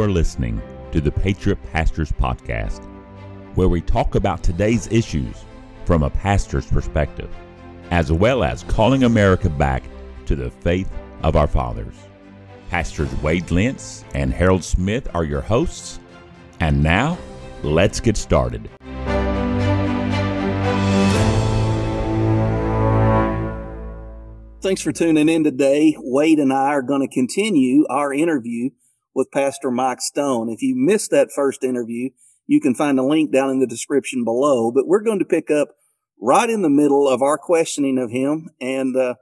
Are listening to the Patriot Pastors Podcast, where we talk about today's issues from a pastor's perspective, as well as calling America back to the faith of our fathers. Pastors Wade Lentz and Harold Smith are your hosts. And now, let's get started. Thanks for tuning in today. Wade and I are going to continue our interview with Pastor Mike Stone. If you missed that first interview, you can find a link down in the description below. But we're going to pick up right in the middle of our questioning of him. And uh,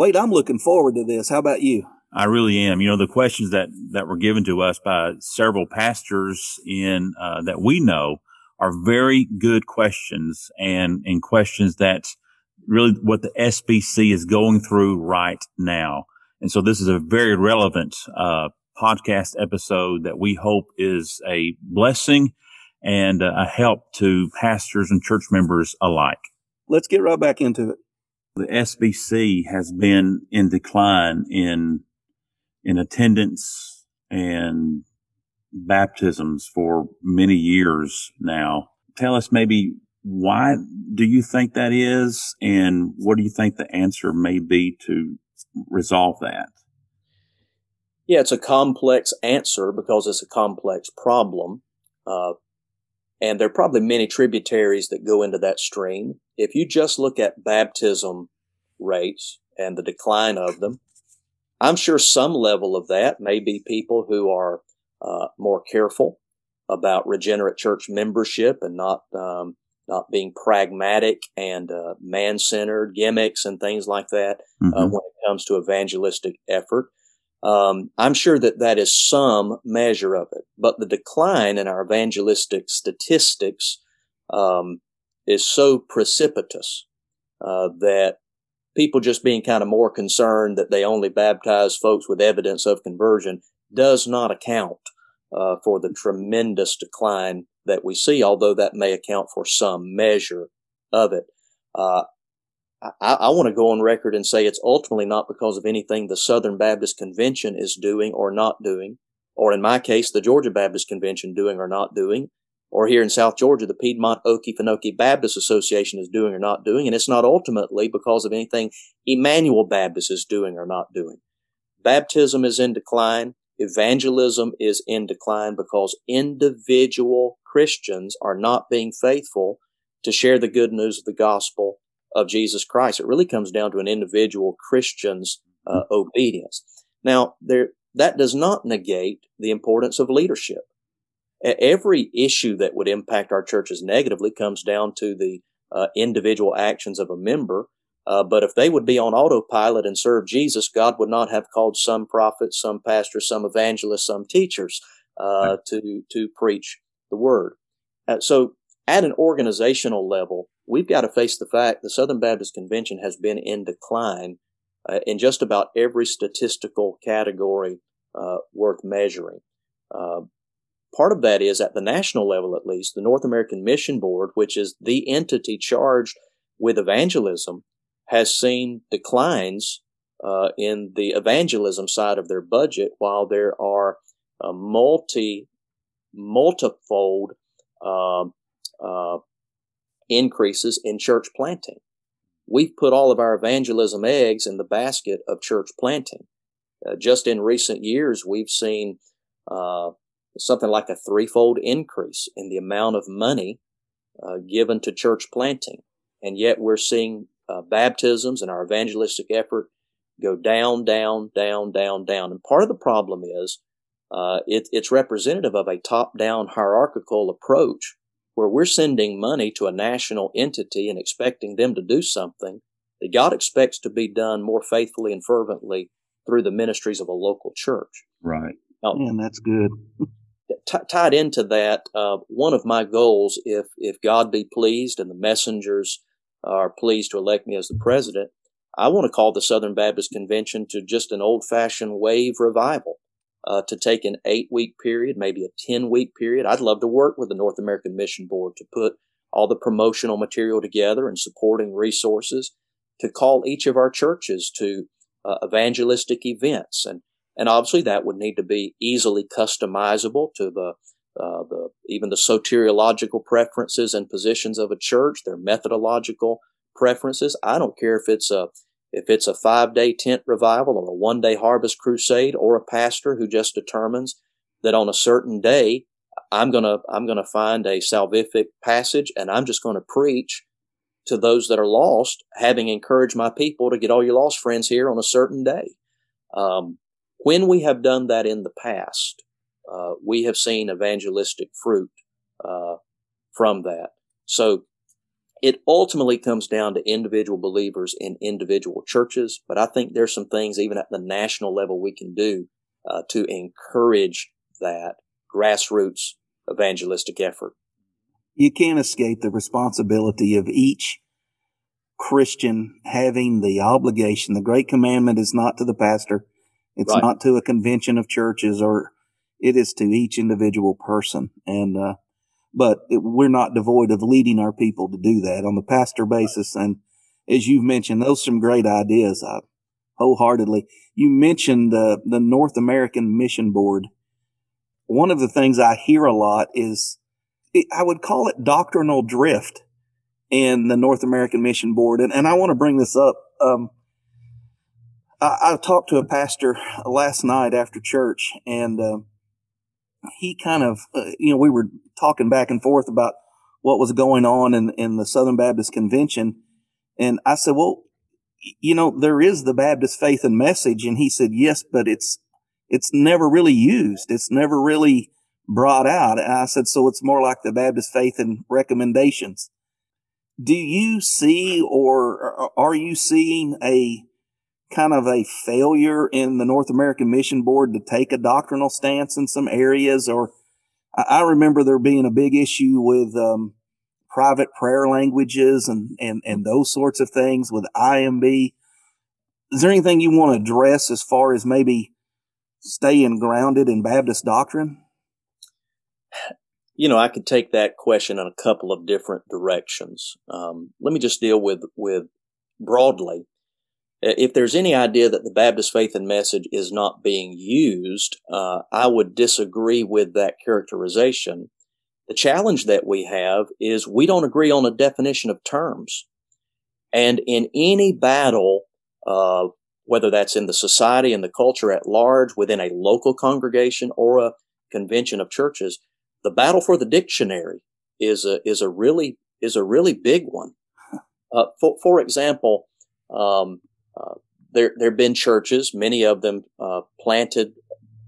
I'm looking forward to this. How about you? I really am. You know, the questions that, that were given to us by several pastors in uh, that we know are very good questions and, and questions that really what the SBC is going through right now. And so this is a very relevant, uh, podcast episode that we hope is a blessing and a help to pastors and church members alike. Let's get right back into it. The SBC has been in decline in, in attendance and baptisms for many years now. Tell us maybe why do you think that is? And what do you think the answer may be to resolve that? Yeah, it's a complex answer because it's a complex problem. Uh, and there are probably many tributaries that go into that stream. If you just look at baptism rates and the decline of them, I'm sure some level of that may be people who are uh, more careful about regenerate church membership and not um, not being pragmatic and uh, man centered gimmicks and things like that uh, mm-hmm. uh, when it comes to evangelistic effort. Um, I'm sure that that is some measure of it, but the decline in our evangelistic statistics um, is so precipitous uh, that people just being kind of more concerned that they only baptize folks with evidence of conversion does not account uh, for the tremendous decline that we see, although that may account for some measure of it. Uh, I, I want to go on record and say it's ultimately not because of anything the Southern Baptist Convention is doing or not doing, or in my case, the Georgia Baptist Convention doing or not doing, or here in South Georgia, the Piedmont Okefenokee Baptist Association is doing or not doing, and it's not ultimately because of anything Emmanuel Baptist is doing or not doing. Baptism is in decline. Evangelism is in decline because individual Christians are not being faithful to share the good news of the gospel of Jesus Christ. It really comes down to an individual Christian's uh, obedience. Now, there, that does not negate the importance of leadership. Every issue that would impact our churches negatively comes down to the uh, individual actions of a member uh, but if they would be on autopilot and serve Jesus, God would not have called some prophets, some pastors, some evangelists, some teachers uh, to to preach the word. Uh, so, at an organizational level, we've got to face the fact the Southern Baptist Convention has been in decline uh, in just about every statistical category uh, worth measuring. Uh, part of that is at the national level, at least, the North American Mission Board, which is the entity charged with evangelism has seen declines uh, in the evangelism side of their budget, while there are uh, multi multifold uh, uh, increases in church planting. We've put all of our evangelism eggs in the basket of church planting. Uh, just in recent years, we've seen uh, something like a threefold increase in the amount of money given to church planting. And yet we're seeing uh, baptisms and our evangelistic effort go down, down, down, down, down. And part of the problem is uh, it, it's representative of a top-down hierarchical approach where we're sending money to a national entity and expecting them to do something that God expects to be done more faithfully and fervently through the ministries of a local church. Right. Now, Man, that's good. t- tied into that, uh, one of my goals, if if God be pleased and the messengers are pleased to elect me as the president, I want to call the Southern Baptist Convention to just an old fashioned wave revival. Uh, to take an eight week period, maybe a 10 week period. I'd love to work with the North American Mission Board to put all the promotional material together and supporting resources to call each of our churches to uh, evangelistic events and And obviously that would need to be easily customizable to the, uh, the, even the soteriological preferences and positions of a church, their methodological preferences. I don't care if it's a, if it's a five day tent revival or a one day harvest crusade or a pastor who just determines that on a certain day, I'm going to, I'm going to find a salvific passage and I'm just going to preach to those that are lost, having encouraged my people to get all your lost friends here on a certain day. Um, when we have done that in the past, uh, we have seen evangelistic fruit uh, from that. So it ultimately comes down to individual believers in individual churches, but I think there's some things even at the national level we can do uh, to encourage that grassroots evangelistic effort. You can't escape the responsibility of each Christian having the obligation. The great commandment is not to the pastor. It's right. not to a convention of churches or it is to each individual person. And, uh, but it, we're not devoid of leading our people to do that on the pastor basis. And as you've mentioned, those are some great ideas. I wholeheartedly. You mentioned uh, the North American Mission Board. One of the things I hear a lot is I would call it doctrinal drift in the North American Mission Board. And, and I want to bring this up. Um, I, I, talked to a pastor last night after church, and uh, he kind of, uh, you know, we were talking back and forth about what was going on in, in the Southern Baptist Convention. And I said, well, you know, there is the Baptist faith and message. And he said, yes, but it's, it's never really used. It's never really brought out. And I said, so it's more like the Baptist faith and recommendations. Do you see or are you seeing a kind of a failure in the North American Mission Board to take a doctrinal stance in some areas? Or I remember there being a big issue with um, private prayer languages and, and, and those sorts of things with IMB. Is there anything you want to address as far as maybe staying grounded in Baptist doctrine? You know, I could take that question in a couple of different directions. Um, let me just deal with with broadly. If there's any idea that the Baptist faith and message is not being used, uh, I would disagree with that characterization. The challenge that we have is we don't agree on a definition of terms. And in any battle, uh, whether that's in the society and the culture at large, within a local congregation or a convention of churches, the battle for the dictionary is a is a really is a really big one. Uh, for for example, um, uh, there there have been churches, many of them uh, planted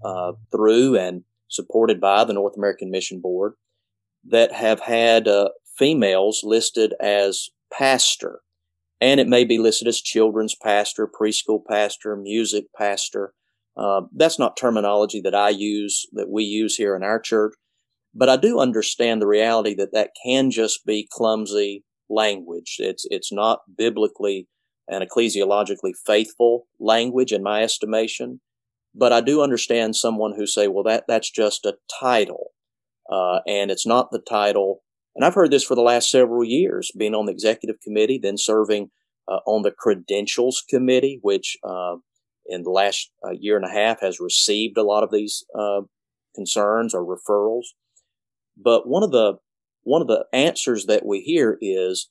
uh, through and supported by the North American Mission Board, that have had uh, females listed as pastor, and it may be listed as children's pastor, preschool pastor, music pastor. Uh, that's not terminology that I use, that we use here in our church. But I do understand the reality that that can just be clumsy language. It's, it's not biblically and ecclesiologically faithful language in my estimation. But I do understand someone who say, well, that, that's just a title. Uh, and it's not the title. And I've heard this for the last several years, being on the executive committee, then serving uh, on the credentials committee, which uh, in the last uh, year and a half has received a lot of these uh, concerns or referrals. But one of the one of the answers that we hear is,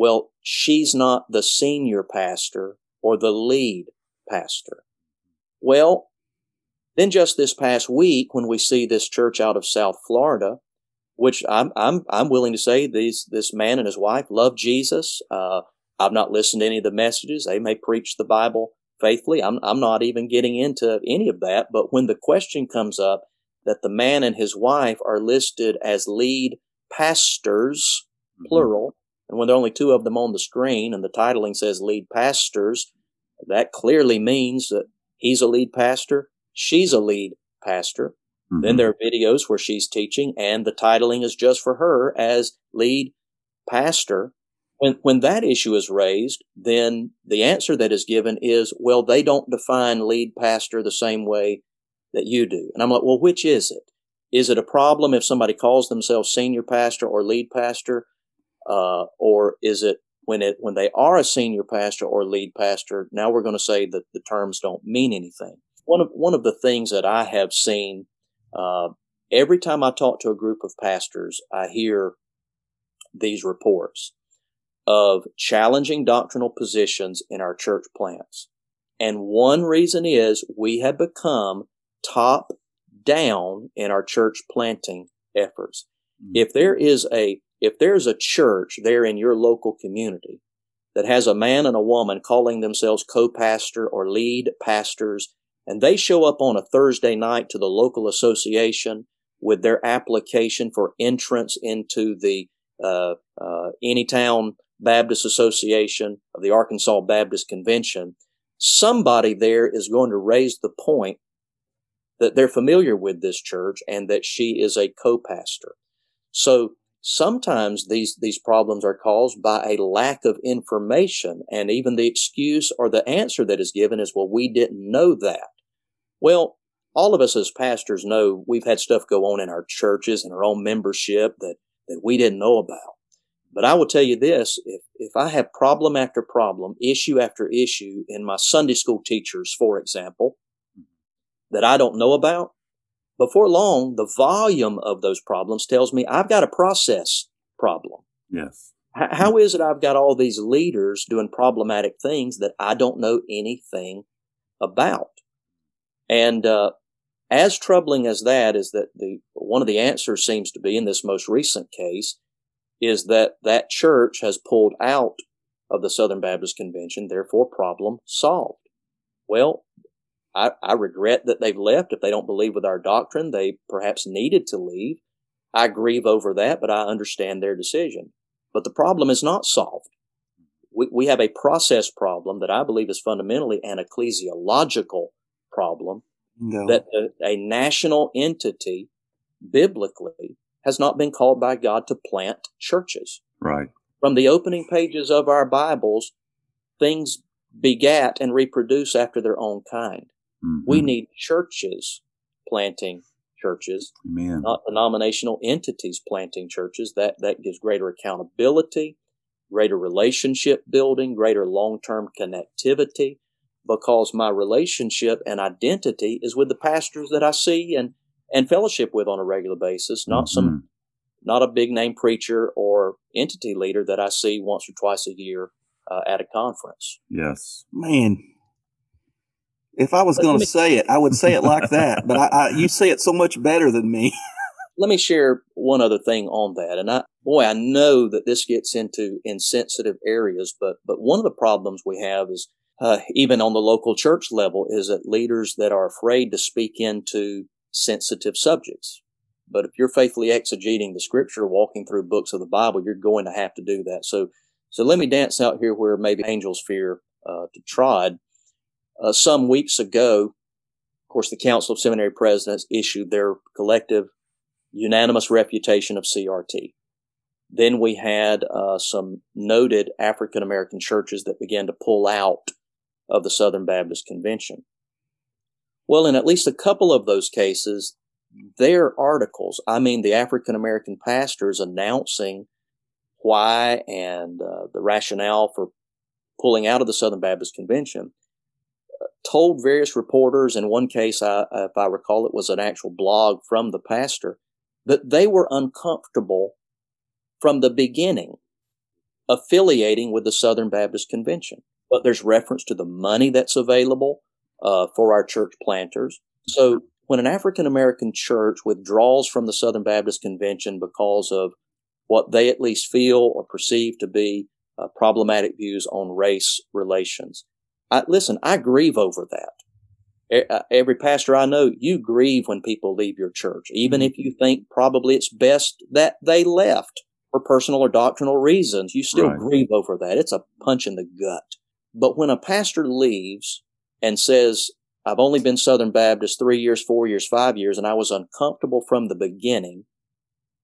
well, she's not the senior pastor or the lead pastor. Well, then just this past week, when we see this church out of South Florida, which I'm I'm I'm willing to say these this man and his wife love Jesus. Uh, I've not listened to any of the messages. They may preach the Bible faithfully. I'm I'm not even getting into any of that. But when the question comes up, that the man and his wife are listed as lead pastors, mm-hmm. plural, and when there are only two of them on the screen and the titling says lead pastors, that clearly means that he's a lead pastor, she's a lead pastor. Mm-hmm. Then there are videos where she's teaching and the titling is just for her as lead pastor. When, when that issue is raised, then the answer that is given is, well, they don't define lead pastor the same way that you do. And I'm like, well, which is it? Is it a problem if somebody calls themselves senior pastor or lead pastor? Uh, or is it when it when they are a senior pastor or lead pastor? Now we're going to say that the terms don't mean anything. one of one of the things that I have seen uh, every time I talk to a group of pastors, I hear these reports of challenging doctrinal positions in our church plants. And one reason is we have become top down in our church planting efforts. Mm-hmm. If there is a if there's a church there in your local community that has a man and a woman calling themselves co-pastor or lead pastors and they show up on a Thursday night to the local association with their application for entrance into the uh, uh, Anytown Baptist Association of the Arkansas Baptist Convention, somebody there is going to raise the point that they're familiar with this church and that she is a co-pastor. So sometimes these, these problems are caused by a lack of information and even the excuse or the answer that is given is, well, we didn't know that. Well, all of us as pastors know we've had stuff go on in our churches and our own membership that, that we didn't know about. But I will tell you this, if, if I have problem after problem, issue after issue in my Sunday school teachers, for example, that I don't know about, before long, the volume of those problems tells me I've got a process problem. Yes. H- how is it I've got all these leaders doing problematic things that I don't know anything about? And uh, as troubling as that is that the one of the answers seems to be in this most recent case is that that church has pulled out of the Southern Baptist Convention, therefore problem solved. Well, I, I regret that they've left. If they don't believe with our doctrine, they perhaps needed to leave. I grieve over that, but I understand their decision. But the problem is not solved. We, we have a process problem that I believe is fundamentally an ecclesiological problem no. that a, a national entity biblically has not been called by God to plant churches. Right. From the opening pages of our Bibles, things begat and reproduce after their own kind. Mm-hmm. We need churches planting churches, Amen. not denominational entities planting churches. That that gives greater accountability, greater relationship building, greater long-term connectivity because my relationship and identity is with the pastors that I see and, and fellowship with on a regular basis, not mm-hmm. some, not a big name preacher or entity leader that I see once or twice a year uh, at a conference. Yes. Man, if I was going to say it, I would say it like that, but I, I, you say it so much better than me. Let me share one other thing on that. And I, boy, I know that this gets into insensitive areas, but, but one of the problems we have is uh, even on the local church level, is that leaders that are afraid to speak into sensitive subjects. But if you're faithfully exegeting the scripture, walking through books of the Bible, you're going to have to do that. So, so let me dance out here where maybe angels fear uh, to trod. Uh, some weeks ago, of course, the Council of Seminary Presidents issued their collective unanimous refutation of CRT. Then we had uh, some noted African American churches that began to pull out of the Southern Baptist Convention. Well, in at least a couple of those cases, their articles, I mean, the African American pastors announcing why and uh, the rationale for pulling out of the Southern Baptist Convention, told various reporters, in one case, I, if I recall, it was an actual blog from the pastor, that they were uncomfortable from the beginning affiliating with the Southern Baptist Convention but there's reference to the money that's available uh, for our church planters. So when an African American church withdraws from the Southern Baptist Convention because of what they at least feel or perceive to be uh, problematic views on race relations, I, listen, I grieve over that. Uh, every pastor I know, you grieve when people leave your church, even if you think probably it's best that they left for personal or doctrinal reasons. You still right. grieve over that. It's a punch in the gut. But when a pastor leaves and says, I've only been Southern Baptist three years, four years, five years, and I was uncomfortable from the beginning,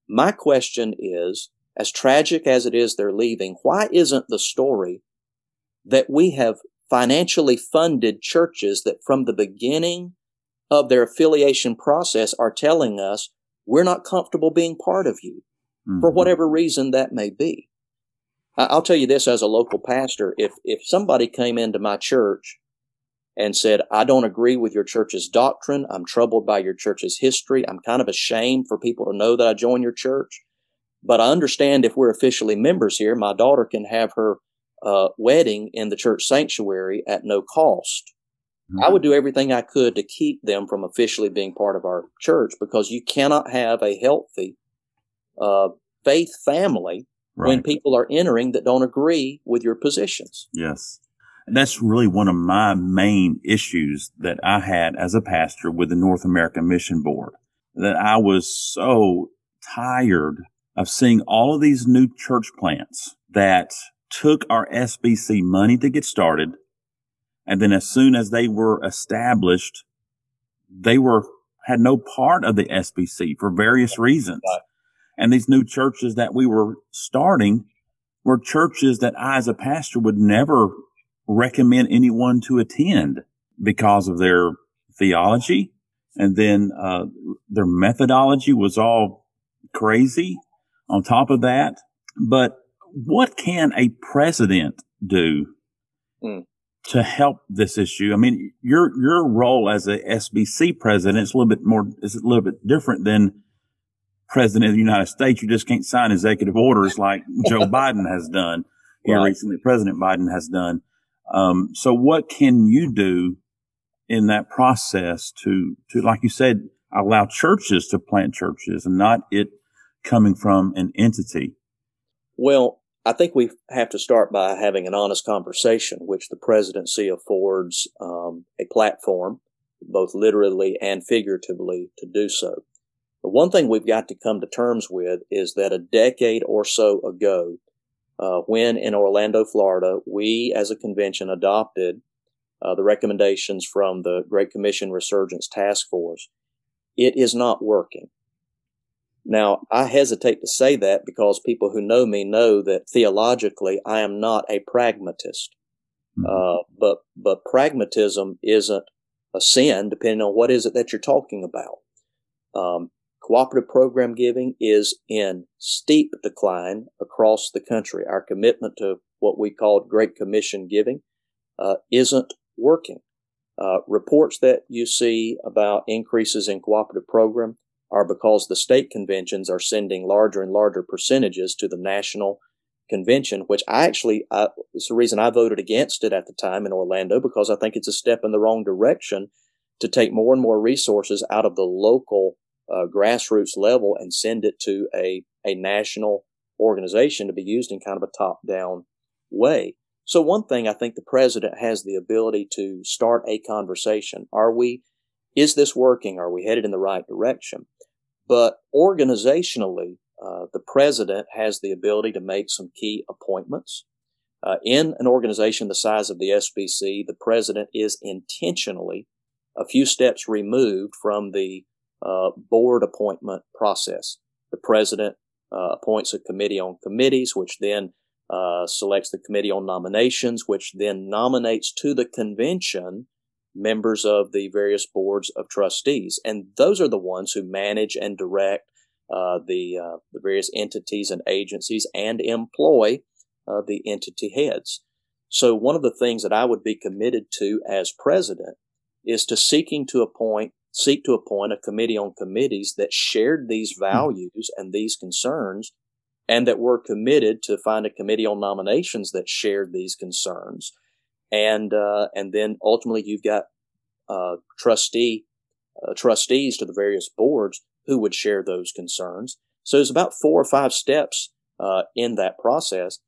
my question is, as tragic as it is they're leaving, why isn't the story that we have financially funded churches that from the beginning of their affiliation process are telling us we're not comfortable being part of you mm-hmm. for whatever reason that may be? I'll tell you this as a local pastor, if, if somebody came into my church and said, I don't agree with your church's doctrine. I'm troubled by your church's history. I'm kind of ashamed for people to know that I joined your church. But I understand if we're officially members here, my daughter can have her uh, wedding in the church sanctuary at no cost. Mm-hmm. I would do everything I could to keep them from officially being part of our church because you cannot have a healthy uh, faith family right. when people are entering that don't agree with your positions. Yes. And that's really one of my main issues that I had as a pastor with the North American Mission Board. That I was so tired of seeing all of these new church plants that took our SBC money to get started. And then as soon as they were established, they were, had no part of the SBC for various reasons. And these new churches that we were starting were churches that I, as a pastor, would never recommend anyone to attend because of their theology. And then, uh, their methodology was all crazy on top of that. But what can a president do mm. to help this issue? I mean, your, your role as a SBC president is a little bit more, is a little bit different than president of the United States. You just can't sign executive orders like Joe Biden has done here right. recently. President Biden has done. Um, so what can you do in that process to, to, like you said, allow churches to plant churches and not it coming from an entity? Well, I think we have to start by having an honest conversation, which the presidency affords um, a platform, both literally and figuratively, to do so. The one thing we've got to come to terms with is that a decade or so ago, uh, when in Orlando, Florida, we as a convention adopted uh, the recommendations from the Great Commission Resurgence Task Force, it is not working. Now, I hesitate to say that because people who know me know that theologically I am not a pragmatist. Mm-hmm. Uh, but but pragmatism isn't a sin, depending on what is it that you're talking about. Um, cooperative program giving is in steep decline across the country. Our commitment to what we called Great Commission giving uh, isn't working. Uh, reports that you see about increases in cooperative program are because the state conventions are sending larger and larger percentages to the national convention, which I actually, uh, it's the reason I voted against it at the time in Orlando, because I think it's a step in the wrong direction to take more and more resources out of the local uh, grassroots level and send it to a, a national organization to be used in kind of a top down way. So one thing I think the president has the ability to start a conversation. Are we, is this working? Are we headed in the right direction? But organizationally, uh, the president has the ability to make some key appointments. Uh, in an organization the size of the SBC, the president is intentionally a few steps removed from the uh, board appointment process. The president uh, appoints a committee on committees, which then uh, selects the committee on nominations, which then nominates to the convention members of the various boards of trustees. And those are the ones who manage and direct uh, the, uh, the various entities and agencies and employ uh, the entity heads. So one of the things that I would be committed to as president is to seeking to appoint, seek to appoint a committee on committees that shared these hmm. values and these concerns and that were committed to find a committee on nominations that shared these concerns and uh, and then ultimately you've got uh, trustee uh, trustees to the various boards who would share those concerns. So there's about four or five steps uh, in that process.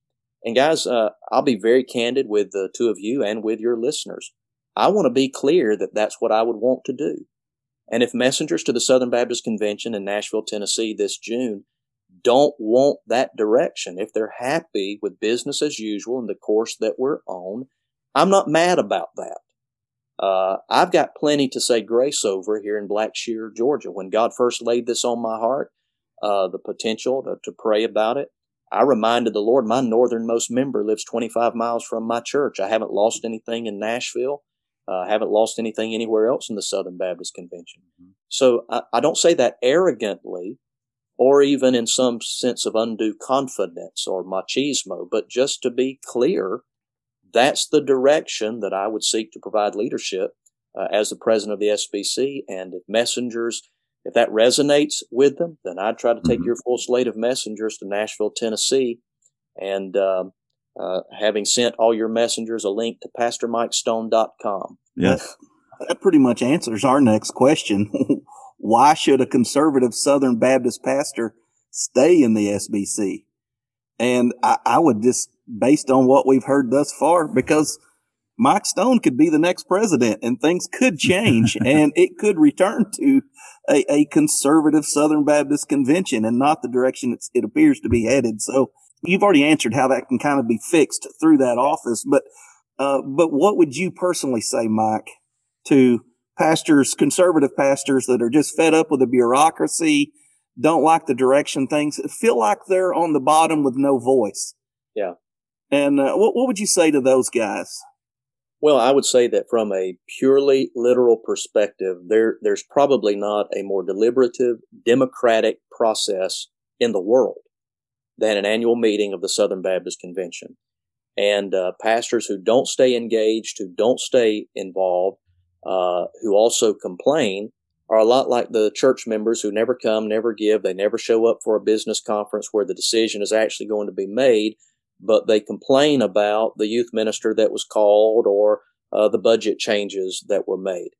And guys, uh, I'll be very candid with the two of you and with your listeners. I want to be clear that that's what I would want to do. And if messengers to the Southern Baptist Convention in Nashville, Tennessee this June don't want that direction, if they're happy with business as usual and the course that we're on, I'm not mad about that. Uh, I've got plenty to say grace over here in Blackshear, Georgia. When God first laid this on my heart, uh, the potential to, to, pray about it, I reminded the Lord, my northernmost member lives 25 miles from my church. I haven't lost anything in Nashville. Uh, I haven't lost anything anywhere else in the Southern Baptist Convention. Mm-hmm. So I, I don't say that arrogantly or even in some sense of undue confidence or machismo, but just to be clear that's the direction that I would seek to provide leadership uh, as the president of the SBC. And if messengers, if that resonates with them, then I'd try to take mm-hmm. your full slate of messengers to Nashville, Tennessee. And um, uh, having sent all your messengers a link to pastormikestone.com. Yes. That pretty much answers our next question. Why should a conservative Southern Baptist pastor stay in the SBC? And I, I would just, based on what we've heard thus far, because Mike Stone could be the next president and things could change and it could return to a, a, conservative Southern Baptist convention and not the direction it appears to be headed. So you've already answered how that can kind of be fixed through that office. But, uh, but what would you personally say, Mike, to pastors, conservative pastors that are just fed up with the bureaucracy, don't like the direction things feel like they're on the bottom with no voice. Yeah. And uh, what, what would you say to those guys? Well, I would say that from a purely literal perspective, there there's probably not a more deliberative democratic process in the world than an annual meeting of the Southern Baptist Convention. And uh, pastors who don't stay engaged, who don't stay involved, uh, who also complain, are a lot like the church members who never come, never give, they never show up for a business conference where the decision is actually going to be made but they complain about the youth minister that was called or uh, the budget changes that were made.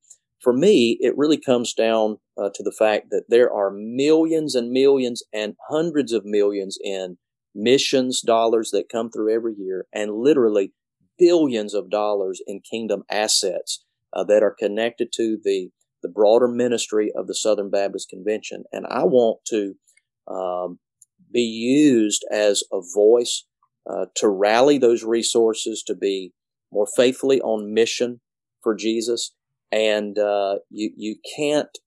For me, it really comes down uh, to the fact that there are millions and millions and hundreds of millions in missions dollars that come through every year and literally billions of dollars in kingdom assets uh, that are connected to the, the broader ministry of the Southern Baptist Convention. And I want to um, be used as a voice uh, to rally those resources to be more faithfully on mission for Jesus. And uh, you you can't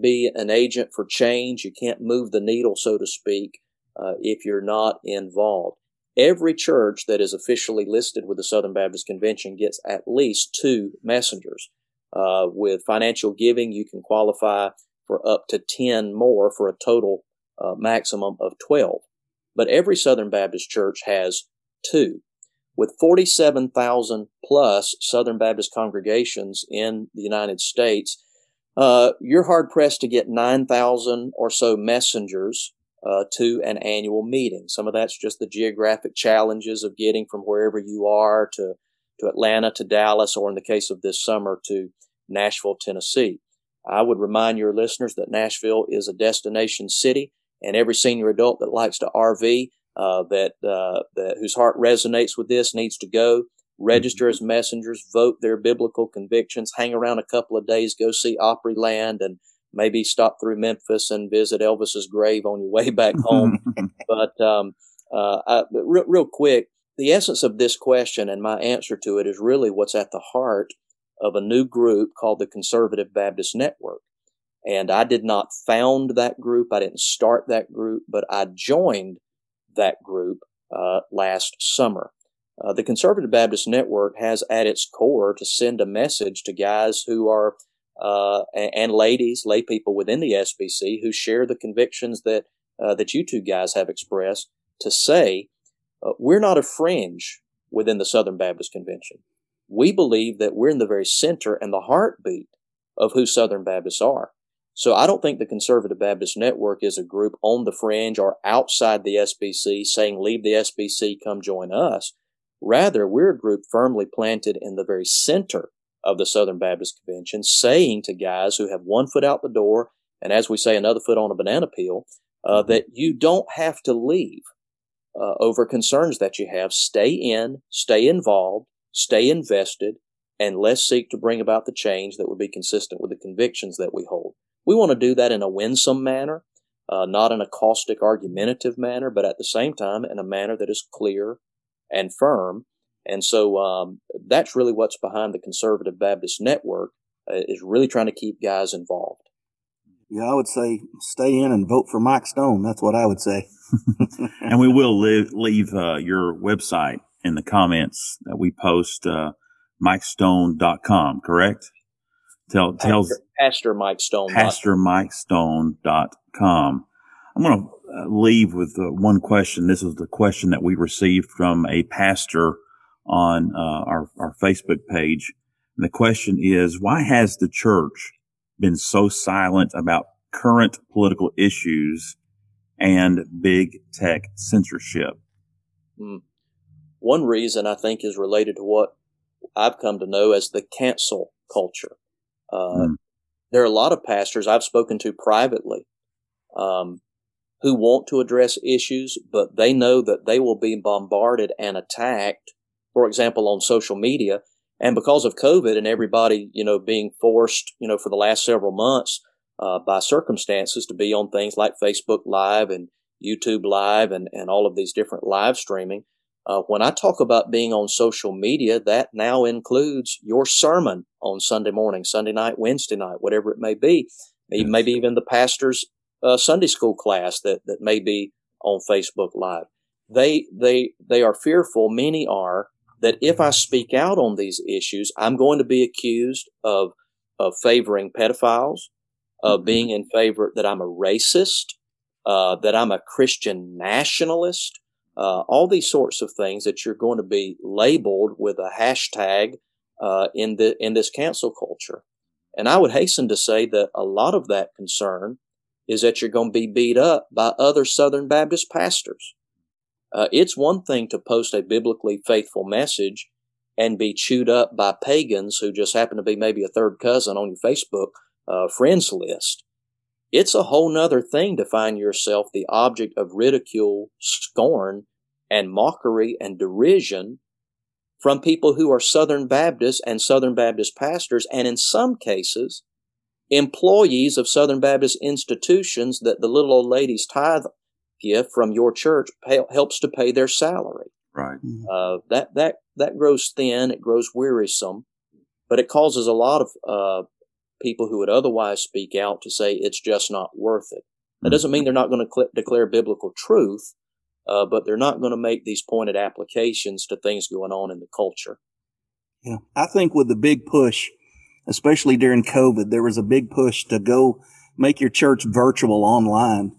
be an agent for change. You can't move the needle, so to speak, uh, if you're not involved. Every church that is officially listed with the Southern Baptist Convention gets at least two messengers. Uh, with financial giving, you can qualify for up to 10 more for a total uh, maximum of 12 but every Southern Baptist church has two. With 47,000 plus Southern Baptist congregations in the United States, uh, you're hard pressed to get 9,000 or so messengers uh, to an annual meeting. Some of that's just the geographic challenges of getting from wherever you are to, to Atlanta to Dallas, or in the case of this summer, to Nashville, Tennessee. I would remind your listeners that Nashville is a destination city and every senior adult that likes to RV, uh, that, uh, that whose heart resonates with this needs to go register as messengers, vote their biblical convictions, hang around a couple of days, go see Opryland, and maybe stop through Memphis and visit Elvis's grave on your way back home. but um, uh, I, real, real quick, the essence of this question and my answer to it is really what's at the heart of a new group called the Conservative Baptist Network. And I did not found that group. I didn't start that group, but I joined that group uh, last summer. Uh, the Conservative Baptist Network has at its core to send a message to guys who are uh, and ladies, lay people within the SBC who share the convictions that uh, that you two guys have expressed to say uh, we're not a fringe within the Southern Baptist Convention. We believe that we're in the very center and the heartbeat of who Southern Baptists are. So I don't think the Conservative Baptist Network is a group on the fringe or outside the SBC saying, leave the SBC, come join us. Rather, we're a group firmly planted in the very center of the Southern Baptist Convention, saying to guys who have one foot out the door and, as we say, another foot on a banana peel, uh, mm-hmm. that you don't have to leave uh, over concerns that you have. Stay in, stay involved, stay invested, and let's seek to bring about the change that would be consistent with the convictions that we hold. We want to do that in a winsome manner, uh, not in a caustic, argumentative manner, but at the same time in a manner that is clear and firm. And so um, that's really what's behind the Conservative Baptist Network uh, is really trying to keep guys involved. Yeah, I would say stay in and vote for Mike Stone. That's what I would say. and we will leave, leave uh, your website in the comments that we post, uh, mikestone.com, correct? Tell, tells Pastor Mike Stone. PastorMikeStone.com. I'm going to uh, leave with uh, one question. This is the question that we received from a pastor on uh, our, our Facebook page. And the question is, why has the church been so silent about current political issues and big tech censorship? Mm. One reason I think is related to what I've come to know as the cancel culture. Uh, mm. There are a lot of pastors I've spoken to privately um, who want to address issues, but they know that they will be bombarded and attacked, for example, on social media. And because of COVID and everybody, you know, being forced, you know, for the last several months uh, by circumstances to be on things like Facebook Live and YouTube Live and, and all of these different live streaming, uh, when I talk about being on social media, that now includes your sermon on Sunday morning, Sunday night, Wednesday night, whatever it may be. Yes. Maybe even the pastor's uh, Sunday school class that, that may be on Facebook Live. They, they, they are fearful, many are, that if I speak out on these issues, I'm going to be accused of, of favoring pedophiles, of mm-hmm. being in favor that I'm a racist, uh, that I'm a Christian nationalist, uh, all these sorts of things that you're going to be labeled with a hashtag uh, in the in this cancel culture. And I would hasten to say that a lot of that concern is that you're going to be beat up by other Southern Baptist pastors. Uh, it's one thing to post a biblically faithful message and be chewed up by pagans who just happen to be maybe a third cousin on your Facebook uh, friends list. It's a whole nother thing to find yourself the object of ridicule, scorn, and mockery and derision from people who are Southern Baptists and Southern Baptist pastors, and in some cases, employees of Southern Baptist institutions that the little old lady's tithe gift from your church pay, helps to pay their salary. Right. Mm-hmm. Uh, that that that grows thin. It grows wearisome, but it causes a lot of uh, people who would otherwise speak out to say it's just not worth it. That doesn't mean they're not going to cl- declare biblical truth, uh, but they're not going to make these pointed applications to things going on in the culture. Yeah, I think with the big push, especially during COVID, there was a big push to go make your church virtual online.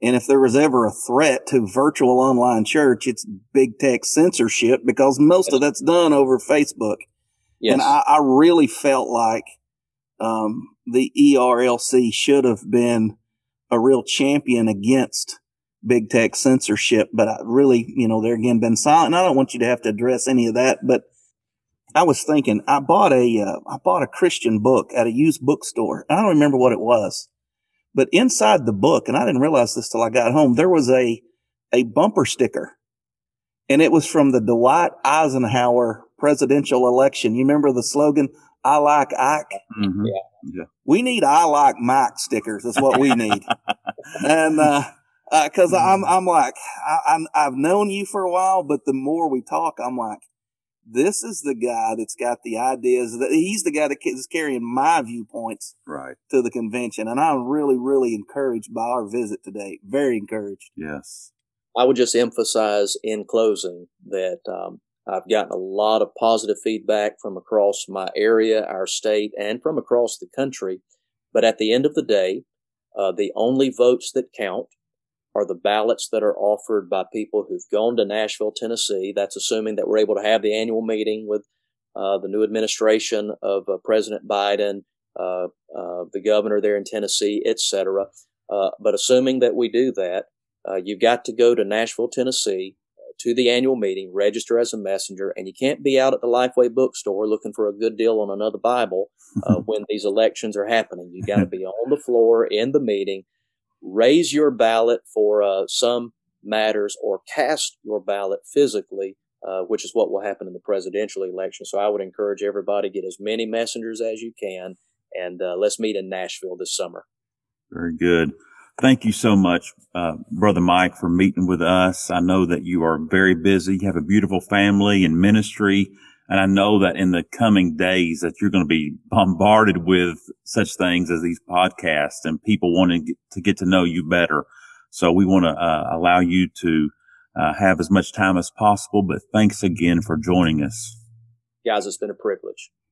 And if there was ever a threat to virtual online church, it's big tech censorship because most of that's done over Facebook. Yes. And I, I really felt like um, the ERLC should have been a real champion against big tech censorship, but I really, you know, they're again been silent. And I don't want you to have to address any of that, but I was thinking, I bought a, uh, I bought a Christian book at a used bookstore. I don't remember what it was, but inside the book, and I didn't realize this till I got home, there was a, a bumper sticker and it was from the Dwight Eisenhower presidential election. You remember the slogan, I like Ike. Mm-hmm. Yeah. yeah. We need I like Mike stickers. That's what we need. and, uh, because uh, I'm, I'm like, I, i have known you for a while, but the more we talk, I'm like, this is the guy that's got the ideas that he's the guy that is carrying my viewpoints right to the convention. And I'm really, really encouraged by our visit today. Very encouraged. Yes. I would just emphasize in closing that um, I've gotten a lot of positive feedback from across my area, our state, and from across the country. But at the end of the day, uh, the only votes that count are the ballots that are offered by people who've gone to Nashville, Tennessee. That's assuming that we're able to have the annual meeting with uh, the new administration of uh, President Biden, uh, uh the governor there in Tennessee, etc. Uh, but assuming that we do that, you've got to go to Nashville, Tennessee to the annual meeting, register as a messenger, and you can't be out at the Lifeway bookstore looking for a good deal on another Bible uh, when these elections are happening. You got to be on the floor in the meeting, raise your ballot for uh, some matters, or cast your ballot physically, uh, which is what will happen in the presidential election. So I would encourage everybody get as many messengers as you can, and uh, let's meet in Nashville this summer. Very good. Thank you so much, uh, Brother Mike, for meeting with us. I know that you are very busy. You have a beautiful family and ministry. And I know that in the coming days that you're going to be bombarded with such things as these podcasts and people wanting to get to know you better. So we want to uh, allow you to uh, have as much time as possible. But thanks again for joining us. Guys, it's been a privilege.